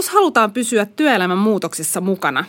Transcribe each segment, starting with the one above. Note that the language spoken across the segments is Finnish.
Jos halutaan pysyä työelämän muutoksessa mukana,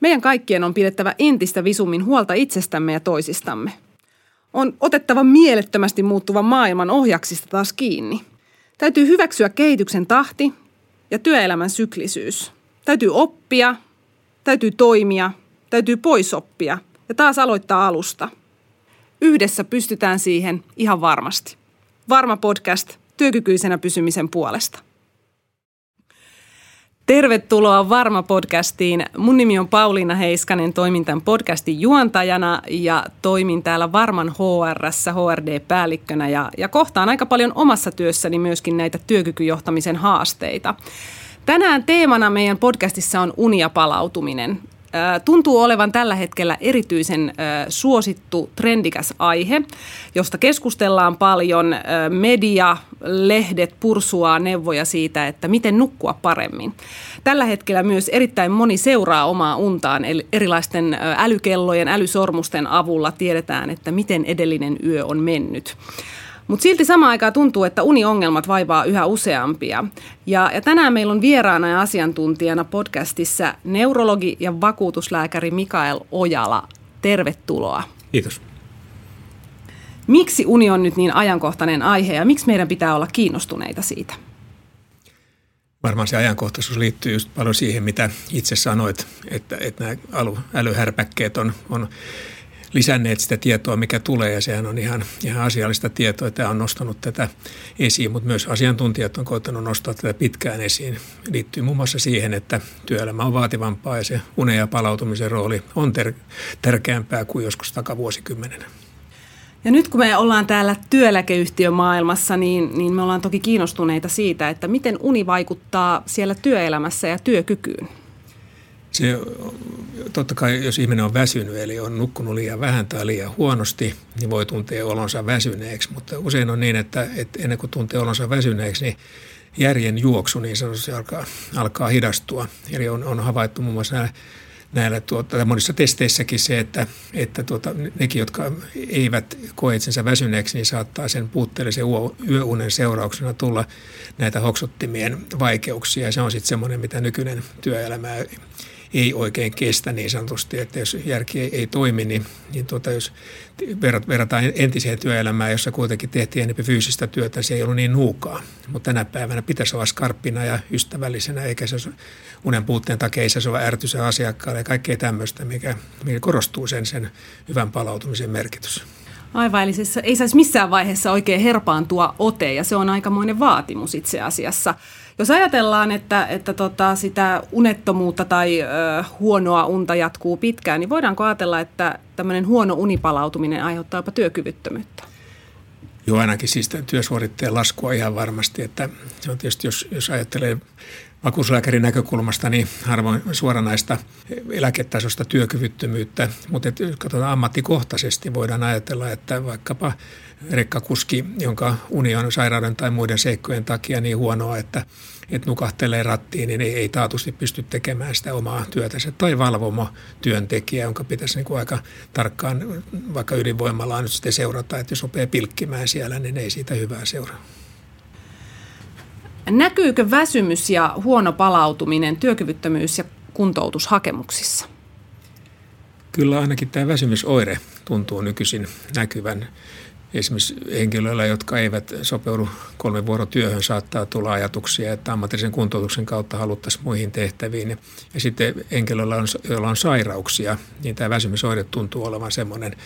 meidän kaikkien on pidettävä entistä visummin huolta itsestämme ja toisistamme. On otettava mielettömästi muuttuvan maailman ohjaksista taas kiinni. Täytyy hyväksyä kehityksen tahti ja työelämän syklisyys. Täytyy oppia, täytyy toimia, täytyy poisoppia ja taas aloittaa alusta. Yhdessä pystytään siihen ihan varmasti. Varma podcast työkykyisenä pysymisen puolesta. Tervetuloa Varma-podcastiin. Mun nimi on Pauliina Heiskanen, toimin tämän podcastin juontajana ja toimin täällä Varman hr HRD-päällikkönä ja, ja kohtaan aika paljon omassa työssäni myöskin näitä työkykyjohtamisen haasteita. Tänään teemana meidän podcastissa on unia palautuminen tuntuu olevan tällä hetkellä erityisen suosittu, trendikäs aihe, josta keskustellaan paljon. Media, lehdet pursuaa neuvoja siitä, että miten nukkua paremmin. Tällä hetkellä myös erittäin moni seuraa omaa untaan, eli erilaisten älykellojen, älysormusten avulla tiedetään, että miten edellinen yö on mennyt. Mutta silti samaan aikaan tuntuu, että uniongelmat vaivaa yhä useampia. Ja, ja tänään meillä on vieraana ja asiantuntijana podcastissa neurologi ja vakuutuslääkäri Mikael Ojala. Tervetuloa. Kiitos. Miksi uni on nyt niin ajankohtainen aihe ja miksi meidän pitää olla kiinnostuneita siitä? Varmaan se ajankohtaisuus liittyy just paljon siihen, mitä itse sanoit, että, että nämä älyhärpäkkeet on, on lisänneet sitä tietoa, mikä tulee ja sehän on ihan, ihan asiallista tietoa. Tämä on nostanut tätä esiin, mutta myös asiantuntijat on koittanut nostaa tätä pitkään esiin. Liittyy muun muassa siihen, että työelämä on vaativampaa ja se unen ja palautumisen rooli on ter- tärkeämpää kuin joskus takavuosikymmenenä. Ja nyt kun me ollaan täällä työeläkeyhtiömaailmassa, niin, niin me ollaan toki kiinnostuneita siitä, että miten uni vaikuttaa siellä työelämässä ja työkykyyn. Se, totta kai, jos ihminen on väsynyt, eli on nukkunut liian vähän tai liian huonosti, niin voi tuntea olonsa väsyneeksi. Mutta usein on niin, että, että ennen kuin tuntee olonsa väsyneeksi, niin järjen juoksu niin sanotusti alkaa, alkaa hidastua. Eli on, on havaittu muun muassa näillä, näillä tuota, monissa testeissäkin se, että, että tuota, nekin, jotka eivät koe itsensä väsyneeksi, niin saattaa sen puutteellisen yöunen seurauksena tulla näitä hoksottimien vaikeuksia. Ja se on sitten semmoinen, mitä nykyinen työelämä ei oikein kestä niin sanotusti, että jos järki ei, ei toimi, niin, niin tuota, jos verrataan entiseen työelämään, jossa kuitenkin tehtiin enemmän fyysistä työtä, se ei ollut niin nuukaa. Mutta tänä päivänä pitäisi olla skarppina ja ystävällisenä, eikä se unen puutteen takia ei se ole ärtysä asiakkaalle ja kaikkea tämmöistä, mikä, mikä korostuu sen, sen hyvän palautumisen merkitys. Aivan, eli siis ei saisi missään vaiheessa oikein herpaantua ote, ja se on aikamoinen vaatimus itse asiassa. Jos ajatellaan, että, että tota, sitä unettomuutta tai ö, huonoa unta jatkuu pitkään, niin voidaanko ajatella, että tämmöinen huono unipalautuminen aiheuttaa jopa työkyvyttömyyttä? Joo, ainakin siis työsuoritteen laskua ihan varmasti, että se on tietysti, jos, jos ajattelee vakuuslääkärin näkökulmasta niin harvoin suoranaista eläketasosta työkyvyttömyyttä, mutta jos katsotaan ammattikohtaisesti, voidaan ajatella, että vaikkapa rekkakuski, jonka uni on sairauden tai muiden seikkojen takia niin huonoa, että, että nukahtelee rattiin, niin ei, ei taatusti pysty tekemään sitä omaa työtänsä. Tai valvomo työntekijä, jonka pitäisi niin kuin aika tarkkaan vaikka ydinvoimallaan nyt sitten seurata, että jos opee pilkkimään siellä, niin ei siitä hyvää seuraa. Näkyykö väsymys ja huono palautuminen työkyvyttömyys- ja kuntoutushakemuksissa? Kyllä ainakin tämä väsymysoire tuntuu nykyisin näkyvän. Esimerkiksi henkilöillä, jotka eivät sopeudu kolme vuorotyöhön, saattaa tulla ajatuksia, että ammatillisen kuntoutuksen kautta haluttaisiin muihin tehtäviin. Ja sitten henkilöillä, joilla on sairauksia, niin tämä väsymysoire tuntuu olevan semmoinen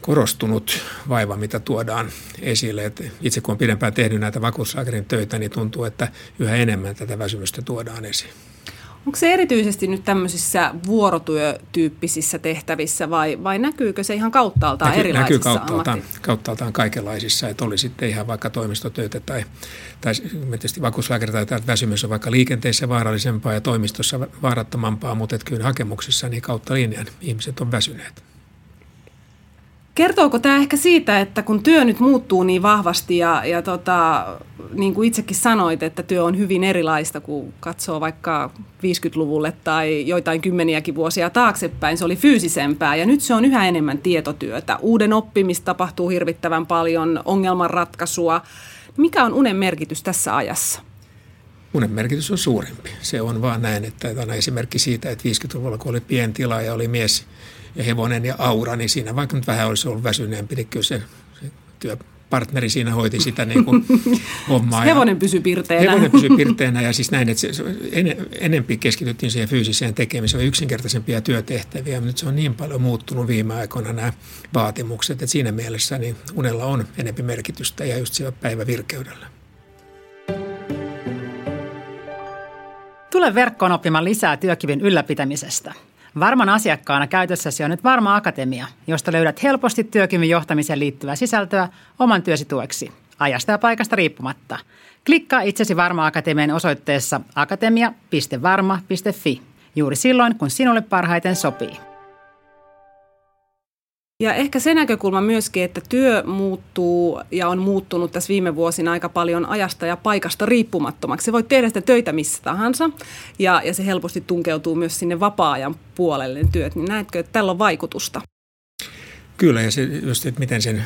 korostunut vaiva, mitä tuodaan esille. Et itse kun olen pidempään tehnyt näitä vakuutuslääkärin töitä, niin tuntuu, että yhä enemmän tätä väsymystä tuodaan esiin. Onko se erityisesti nyt tämmöisissä vuorotyötyyppisissä tehtävissä vai, vai näkyykö se ihan kauttaaltaan Näky, erilaisissa Näkyy kauttaaltaan, kauttaaltaan kaikenlaisissa, että oli sitten ihan vaikka toimistotöitä tai, tai tietysti vakuutuslääkäri tai väsymys on vaikka liikenteessä vaarallisempaa ja toimistossa vaarattomampaa, mutta kyllä hakemuksissa niin kautta linjan ihmiset on väsyneet. Kertooko tämä ehkä siitä, että kun työ nyt muuttuu niin vahvasti ja, ja tota, niin kuin itsekin sanoit, että työ on hyvin erilaista, kun katsoo vaikka 50-luvulle tai joitain kymmeniäkin vuosia taaksepäin, se oli fyysisempää ja nyt se on yhä enemmän tietotyötä. Uuden oppimista tapahtuu hirvittävän paljon, ongelmanratkaisua. Mikä on unen merkitys tässä ajassa? Unen merkitys on suurempi. Se on vaan näin, että on esimerkki siitä, että 50-luvulla kun oli pientila ja oli mies ja hevonen ja aura, niin siinä vaikka nyt vähän olisi ollut väsyneempi, niin kyllä se, se työ partneri siinä hoiti sitä niin kuin hommaa. Hevonen pysyi pirteänä. Hevonen pysyi pirteänä ja siis näin, että se, se en, enempi keskityttiin siihen fyysiseen tekemiseen, yksinkertaisempia työtehtäviä, mutta nyt se on niin paljon muuttunut viime aikoina nämä vaatimukset, että siinä mielessä niin unella on enempi merkitystä ja just sillä päivävirkeydellä. Tule verkkoon oppimaan lisää työkyvyn ylläpitämisestä. Varman asiakkaana käytössäsi on nyt Varma Akatemia, josta löydät helposti työkyvyn johtamiseen liittyvää sisältöä oman työsi tueksi, ajasta ja paikasta riippumatta. Klikkaa itsesi Varma Akatemian osoitteessa akatemia.varma.fi juuri silloin, kun sinulle parhaiten sopii. Ja ehkä se näkökulma myöskin, että työ muuttuu ja on muuttunut tässä viime vuosina aika paljon ajasta ja paikasta riippumattomaksi. Se voi tehdä sitä töitä missä tahansa ja, ja se helposti tunkeutuu myös sinne vapaa-ajan puolelle työt. Niin näetkö, että tällä on vaikutusta? Kyllä, ja se just, että miten sen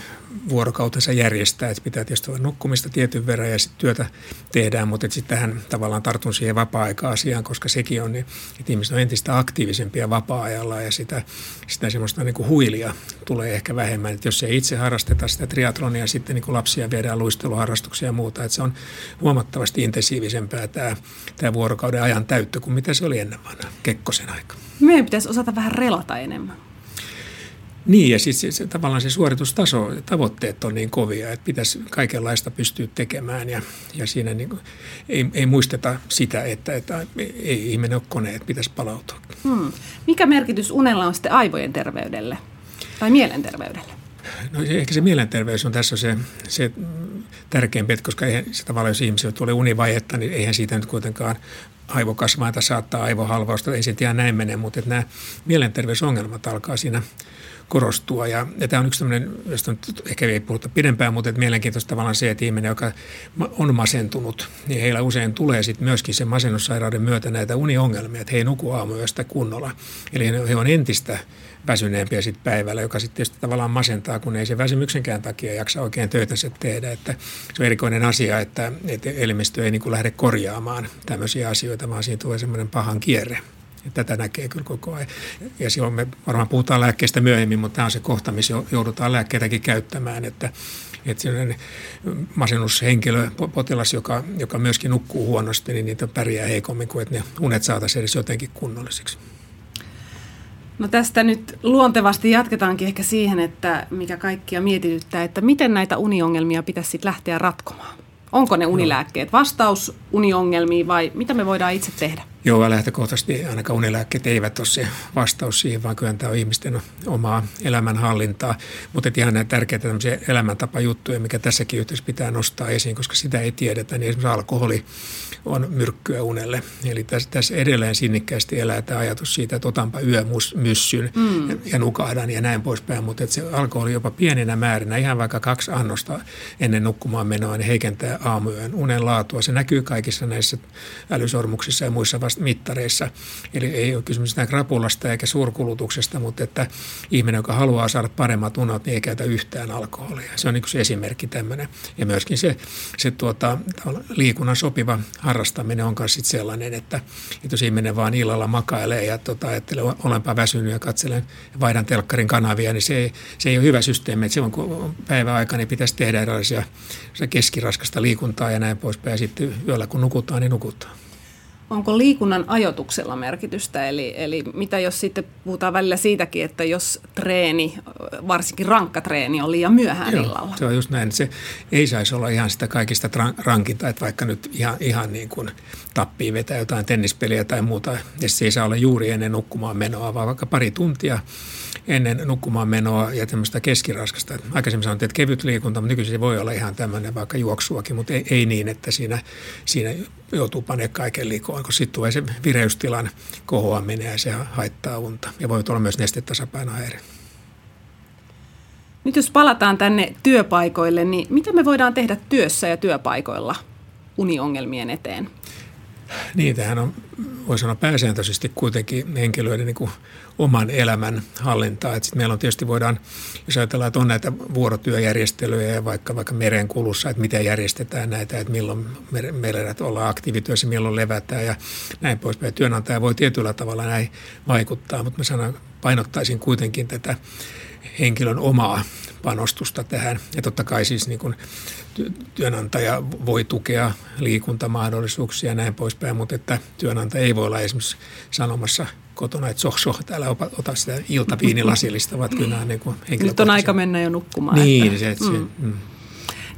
vuorokautensa järjestää, että pitää tietysti olla nukkumista tietyn verran ja sitten työtä tehdään, mutta sitten tähän tavallaan tartun siihen vapaa-aika-asiaan, koska sekin on, niin, että ihmiset on entistä aktiivisempia vapaa-ajalla ja sitä, sitä semmoista niin kuin huilia tulee ehkä vähemmän, että jos ei itse harrasteta sitä triatlonia, sitten niin kuin lapsia viedään luisteluharrastuksia ja muuta, että se on huomattavasti intensiivisempää tämä, tämä vuorokauden ajan täyttö kuin mitä se oli ennen vanha Kekkosen aika. Meidän pitäisi osata vähän relata enemmän. Niin, ja sitten se, se, tavallaan se suoritustaso, tavoitteet on niin kovia, että pitäisi kaikenlaista pystyä tekemään ja, ja siinä niin kuin, ei, ei muisteta sitä, että, että ei ihminen ole kone, että pitäisi palautua. Hmm. Mikä merkitys unella on sitten aivojen terveydelle tai mielenterveydelle? No ehkä se mielenterveys on tässä se, se tärkeämpi, koska eihän se tavallaan, jos ihmisillä tulee univajetta, niin eihän siitä nyt kuitenkaan aivokasvainta saattaa aivohalvausta, ei se ihan näin mene, mutta että nämä mielenterveysongelmat alkaa siinä korostua. Ja, ja tämä on yksi tämmöinen, josta nyt ehkä ei puhuta pidempään, mutta että mielenkiintoista tavallaan se, että ihminen, joka on masentunut, niin heillä usein tulee sitten myöskin sen masennussairauden myötä näitä uniongelmia, että he ei nuku aamuyöstä kunnolla. Eli he on entistä väsyneempiä sitten päivällä, joka sitten tietysti tavallaan masentaa, kun ei se väsymyksenkään takia jaksa oikein töitänsä tehdä. Että se on erikoinen asia, että, että elimistö ei niin kuin lähde korjaamaan tämmöisiä asioita, vaan siinä tulee semmoinen pahan kierre. Ja tätä näkee kyllä koko ajan. Ja silloin me varmaan puhutaan lääkkeistä myöhemmin, mutta tämä on se kohta, missä joudutaan lääkkeitäkin käyttämään, että että sellainen masennushenkilö, potilas, joka, joka myöskin nukkuu huonosti, niin niitä pärjää heikommin kuin että ne unet saataisiin edes jotenkin kunnollisiksi. No tästä nyt luontevasti jatketaankin ehkä siihen, että mikä kaikkia mietityttää, että miten näitä uniongelmia pitäisi sitten lähteä ratkomaan. Onko ne unilääkkeet vastaus uniongelmiin vai mitä me voidaan itse tehdä? Joo, lähtökohtaisesti ainakaan unilääkkeet eivät ole se vastaus siihen, vaan kyllä tämä on ihmisten omaa elämänhallintaa. Mutta ihan näitä tärkeitä tämmöisiä elämäntapajuttuja, mikä tässäkin yhteydessä pitää nostaa esiin, koska sitä ei tiedetä, niin esimerkiksi alkoholi on myrkkyä unelle. Eli tässä, tässä edelleen sinnikkäästi elää tämä ajatus siitä, että otanpa yömyssyn mm. ja, ja nukahdan ja näin poispäin, mutta että se alkoholi jopa pieninä määrinä, ihan vaikka kaksi annosta ennen nukkumaan menoa, niin heikentää aamuyön unen laatua. Se näkyy kaikissa näissä älysormuksissa ja muissa vasta mittareissa. Eli ei ole kysymys sitä krapulasta eikä suurkulutuksesta, mutta että ihminen, joka haluaa saada paremmat unot, niin ei käytä yhtään alkoholia. Se on niin se esimerkki tämmöinen. Ja myöskin se, se tuota, liikunnan sopiva harrastaminen on myös sellainen, että, että jos ihminen vaan illalla makailee ja tota, ajattelee, olenpa väsynyt ja katselen vaihdan telkkarin kanavia, niin se ei, se ei ole hyvä systeemi. Että silloin kun päiväaika, niin pitäisi tehdä erilaisia keskiraskasta liikuntaa ja näin poispäin. Ja sitten yöllä kun nukutaan, niin nukutaan onko liikunnan ajotuksella merkitystä? Eli, eli mitä jos sitten puhutaan välillä siitäkin, että jos treeni, varsinkin rankka treeni on liian myöhään Joo, illalla? se on just näin. Se ei saisi olla ihan sitä kaikista rankinta, että vaikka nyt ihan, ihan niin kuin tappii vetää jotain tennispeliä tai muuta, ja se ei saa olla juuri ennen nukkumaan menoa, vaan vaikka pari tuntia ennen nukkumaan menoa ja tämmöistä keskiraskasta. Aikaisemmin sanottiin, että kevyt liikunta, mutta nykyisin se voi olla ihan tämmöinen vaikka juoksuakin, mutta ei, ei niin, että siinä, siinä joutuu panemaan kaiken liikoon, kun sitten tulee se vireystilan kohoaminen ja se haittaa unta. Ja voi olla myös nestetasapainohäiriö. Nyt jos palataan tänne työpaikoille, niin mitä me voidaan tehdä työssä ja työpaikoilla uniongelmien eteen? Niin, tämähän on, voi sanoa pääsääntöisesti kuitenkin henkilöiden niin oman elämän hallintaa. Että meillä on tietysti voidaan, jos ajatellaan, että on näitä vuorotyöjärjestelyjä ja vaikka, vaikka merenkulussa, että miten järjestetään näitä, että milloin meillä ollaan aktiivityössä, milloin levätään ja näin poispäin. Työnantaja voi tietyllä tavalla näin vaikuttaa, mutta mä sanon, painottaisin kuitenkin tätä henkilön omaa panostusta tähän. Ja totta kai siis niin kuin työnantaja voi tukea liikuntamahdollisuuksia ja näin poispäin, mutta että työnantaja ei voi olla esimerkiksi sanomassa kotona, että soh, soh, täällä ota sitä iltaviinilasillista, vaan kyllä nämä niin kuin Nyt on aika mennä jo nukkumaan. Niin, että, se, että mm. se, mm.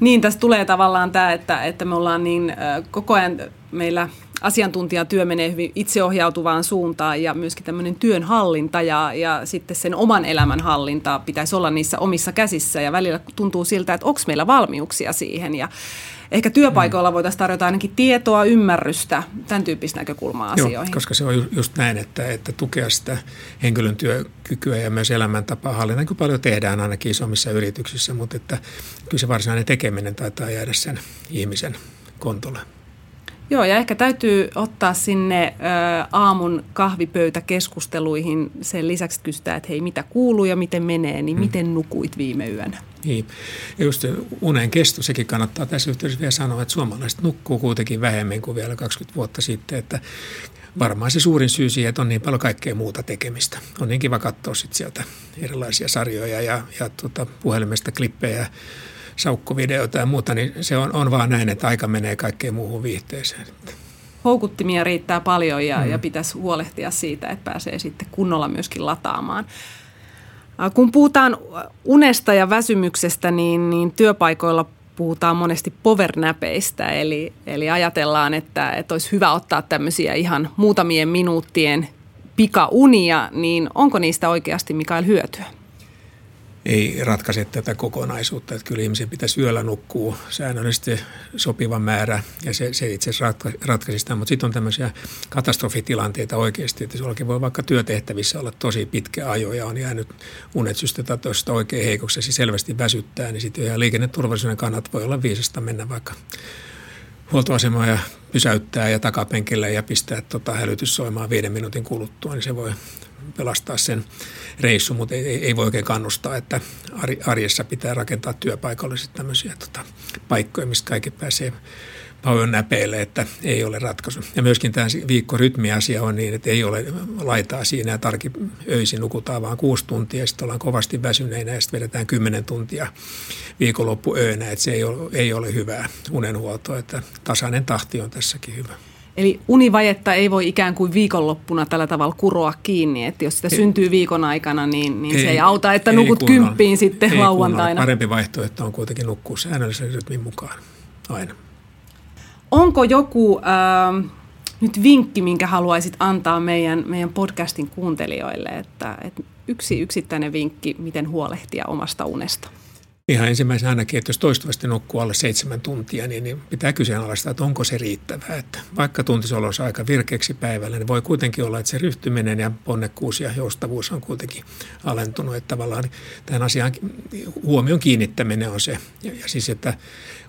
Niin, tässä tulee tavallaan tämä, että, että me ollaan niin äh, koko ajan meillä asiantuntijatyö menee hyvin itseohjautuvaan suuntaan ja myöskin tämmöinen työnhallinta ja, ja sitten sen oman elämän hallinta pitäisi olla niissä omissa käsissä ja välillä tuntuu siltä, että onko meillä valmiuksia siihen ja ehkä työpaikoilla voitaisiin tarjota ainakin tietoa, ymmärrystä, tämän tyyppistä näkökulmaa Joo, asioihin. koska se on just näin, että, että tukea sitä henkilön työkykyä ja myös elämäntapaa hallinta, niin kuin paljon tehdään ainakin isommissa yrityksissä, mutta että kyllä se varsinainen tekeminen taitaa jäädä sen ihmisen kontolle. Joo, ja ehkä täytyy ottaa sinne ö, aamun kahvipöytäkeskusteluihin sen lisäksi, kysytään, että hei, mitä kuuluu ja miten menee, niin hmm. miten nukuit viime yönä? Niin, ja just unen kesto, sekin kannattaa tässä yhteydessä vielä sanoa, että suomalaiset nukkuu kuitenkin vähemmän kuin vielä 20 vuotta sitten, että varmaan se suurin syy siihen, että on niin paljon kaikkea muuta tekemistä. On niin kiva katsoa sitten sieltä erilaisia sarjoja ja, ja tuota, puhelimesta klippejä saukkovideoita ja muuta, niin se on, on vaan näin, että aika menee kaikkeen muuhun viihteeseen. Houkuttimia riittää paljon ja, mm. ja pitäisi huolehtia siitä, että pääsee sitten kunnolla myöskin lataamaan. Kun puhutaan unesta ja väsymyksestä, niin, niin työpaikoilla puhutaan monesti povernäpeistä, eli, eli ajatellaan, että, että olisi hyvä ottaa tämmöisiä ihan muutamien minuuttien pikaunia, niin onko niistä oikeasti Mikael hyötyä? Ei ratkaise tätä kokonaisuutta. Että kyllä ihmisen pitäisi yöllä nukkua säännöllisesti sopiva määrä ja se, se itse asiassa ratka, ratkaisi sitä. Mutta sitten on tämmöisiä katastrofitilanteita oikeasti, että se voi vaikka työtehtävissä olla tosi pitkä ajo ja on jäänyt unet systeemistä oikein heikoksi ja se selvästi väsyttää, niin sitten ihan liikenneturvallisuuden kannat voi olla viisasta mennä vaikka huoltoasemaa ja pysäyttää ja takapenkille ja pistää tota hälytys soimaan viiden minuutin kuluttua, niin se voi pelastaa sen reissu, mutta ei, ei voi oikein kannustaa, että arjessa pitää rakentaa työpaikalle tämmöisiä tota, paikkoja, mistä kaikki pääsee paljon näpeille, että ei ole ratkaisu. Ja myöskin tämä viikkorytmiasia on niin, että ei ole laitaa siinä ja tarki öisin nukutaan vaan kuusi tuntia sitten ollaan kovasti väsyneinä ja sitten vedetään kymmenen tuntia viikonloppu öönä, että se ei ole, ei ole hyvää unenhuoltoa, että tasainen tahti on tässäkin hyvä. Eli univajetta ei voi ikään kuin viikonloppuna tällä tavalla kuroa kiinni, että jos sitä ei, syntyy viikon aikana, niin, niin ei, se ei auta, että ei nukut kunnolla, kymppiin sitten ei lauantaina. Kunnolla. Parempi vaihtoehto on kuitenkin nukkua säännöllisen rytmin mukaan aina. Onko joku äh, nyt vinkki, minkä haluaisit antaa meidän, meidän podcastin kuuntelijoille, että, että yksi yksittäinen vinkki, miten huolehtia omasta unesta? Ihan ensimmäisenä ainakin, että jos toistuvasti nukkuu alle seitsemän tuntia, niin, niin pitää kyseenalaistaa, että onko se riittävää. Että vaikka tuntisi olonsa aika virkeäksi päivällä, niin voi kuitenkin olla, että se ryhtyminen ja ponnekkuus ja joustavuus on kuitenkin alentunut. Että tavallaan tähän asiaan huomion kiinnittäminen on se. Ja, ja siis, että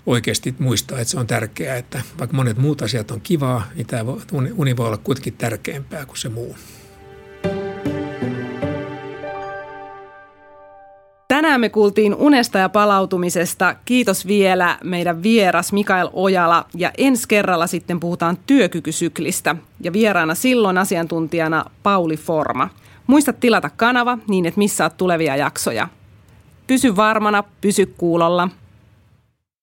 oikeasti muistaa, että se on tärkeää, että vaikka monet muut asiat on kivaa, niin tämä uni voi olla kuitenkin tärkeämpää kuin se muu. Tänään me kuultiin unesta ja palautumisesta. Kiitos vielä meidän vieras Mikael Ojala ja ensi kerralla sitten puhutaan työkykysyklistä ja vieraana silloin asiantuntijana Pauli Forma. Muista tilata kanava niin, että missaat tulevia jaksoja. Pysy varmana, pysy kuulolla.